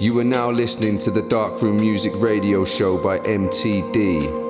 You are now listening to the Darkroom Music Radio Show by MTD.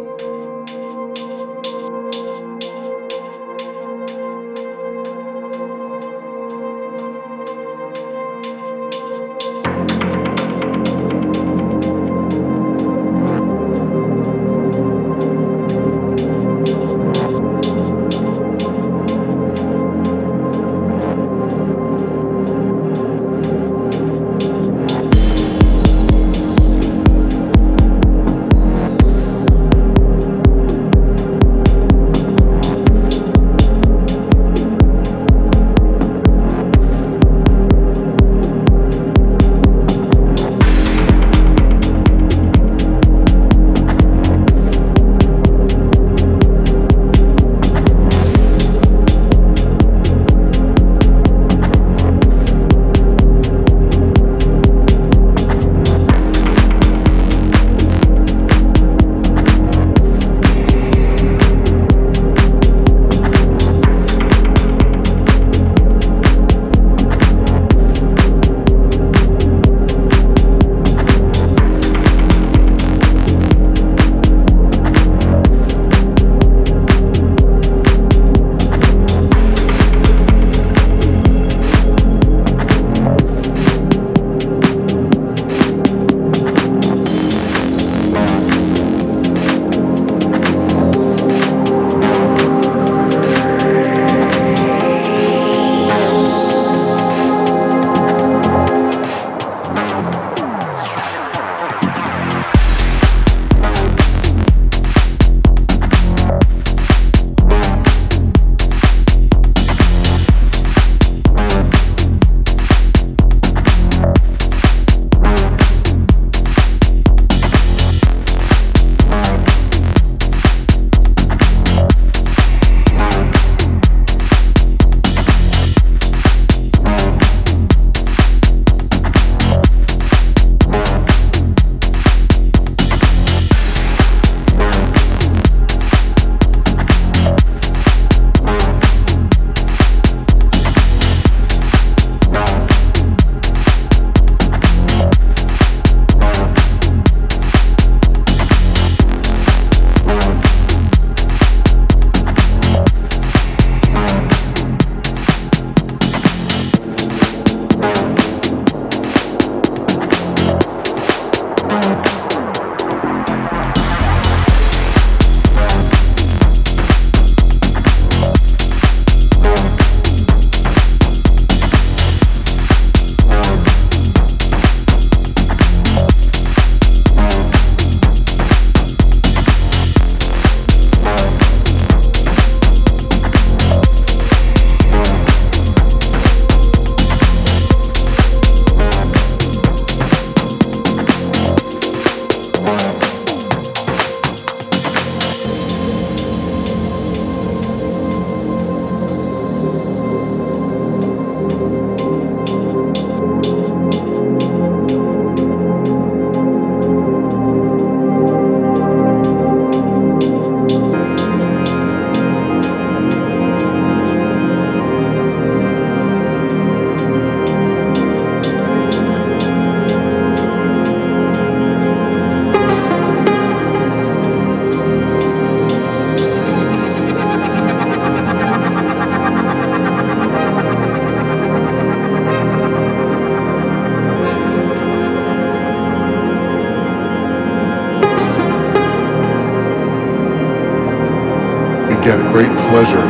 pleasure.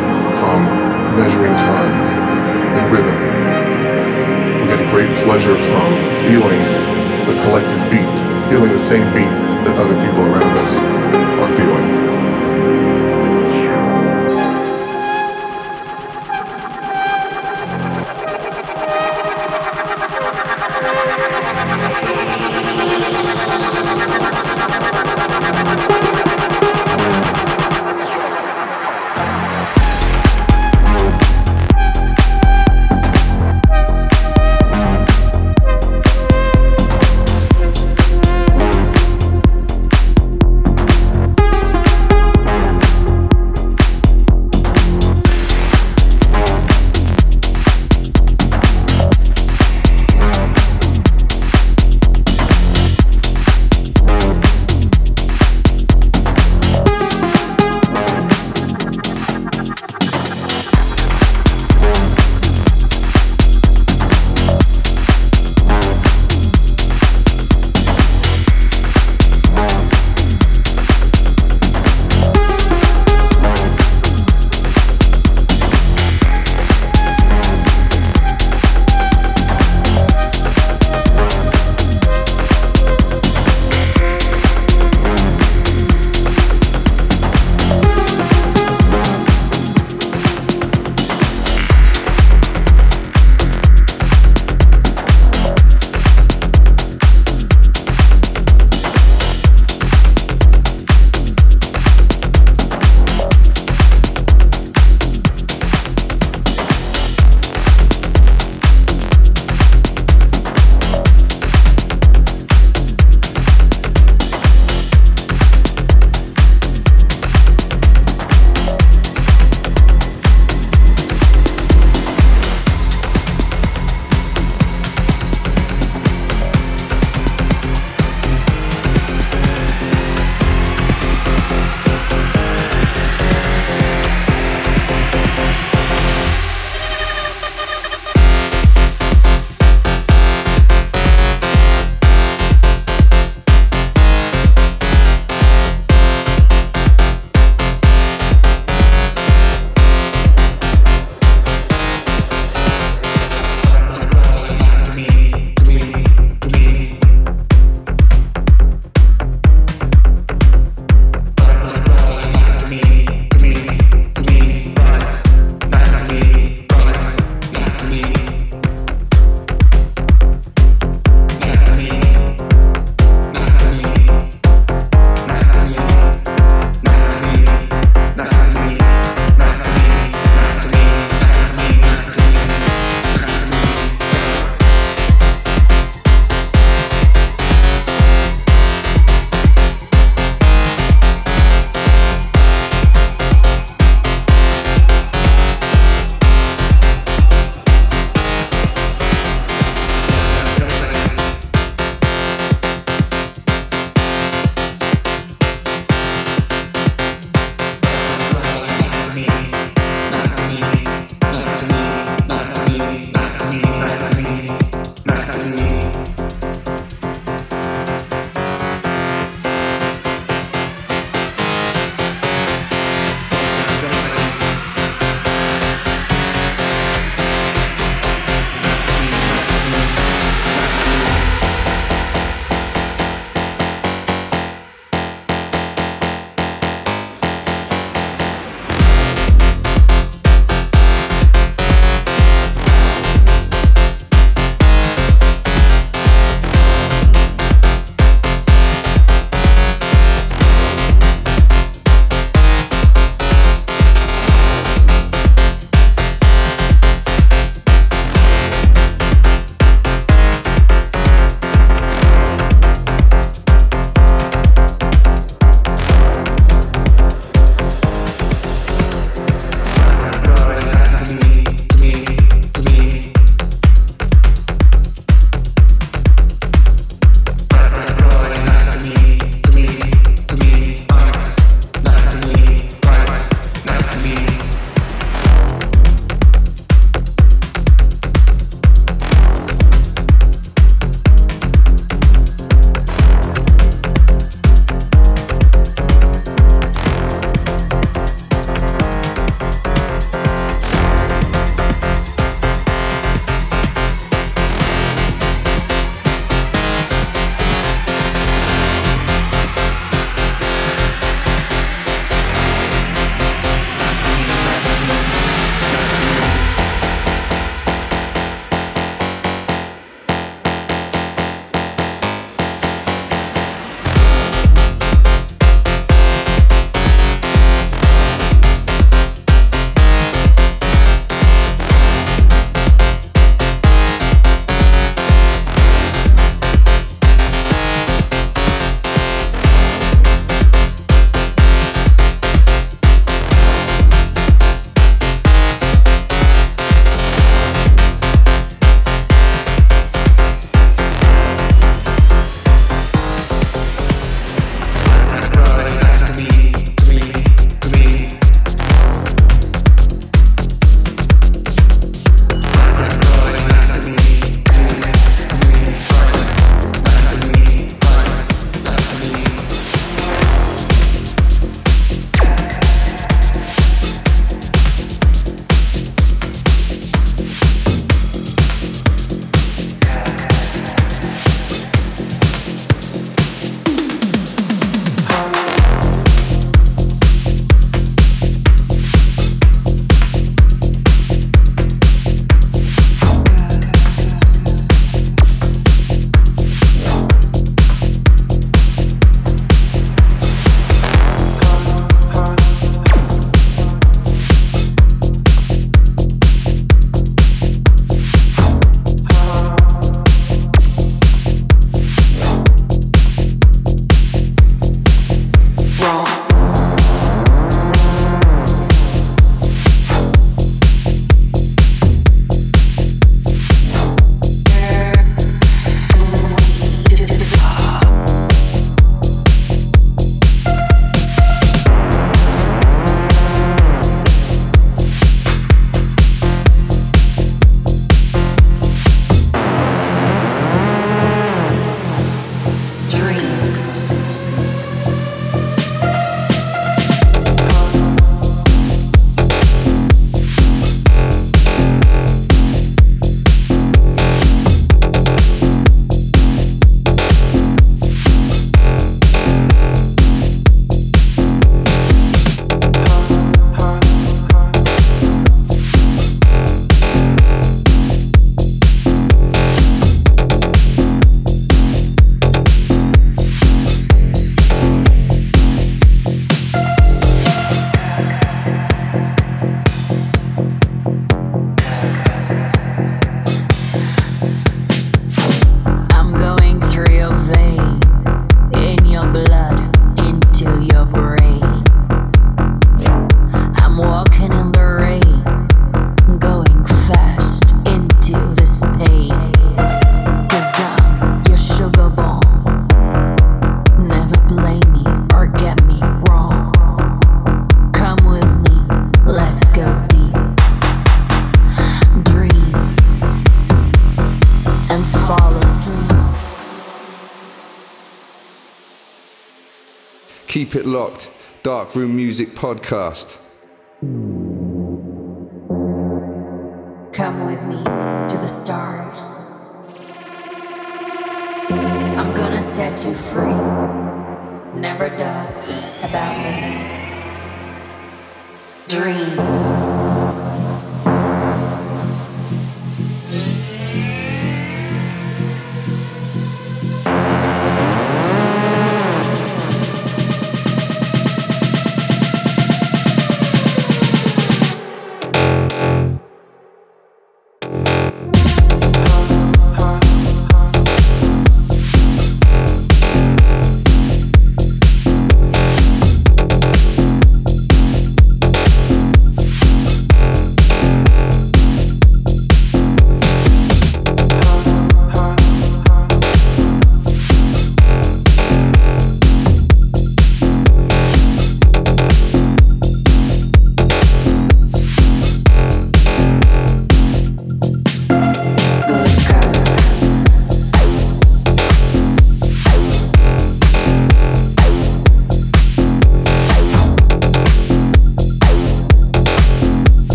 Keep it locked. Dark Room Music Podcast.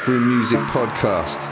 Darkroom Music Podcast.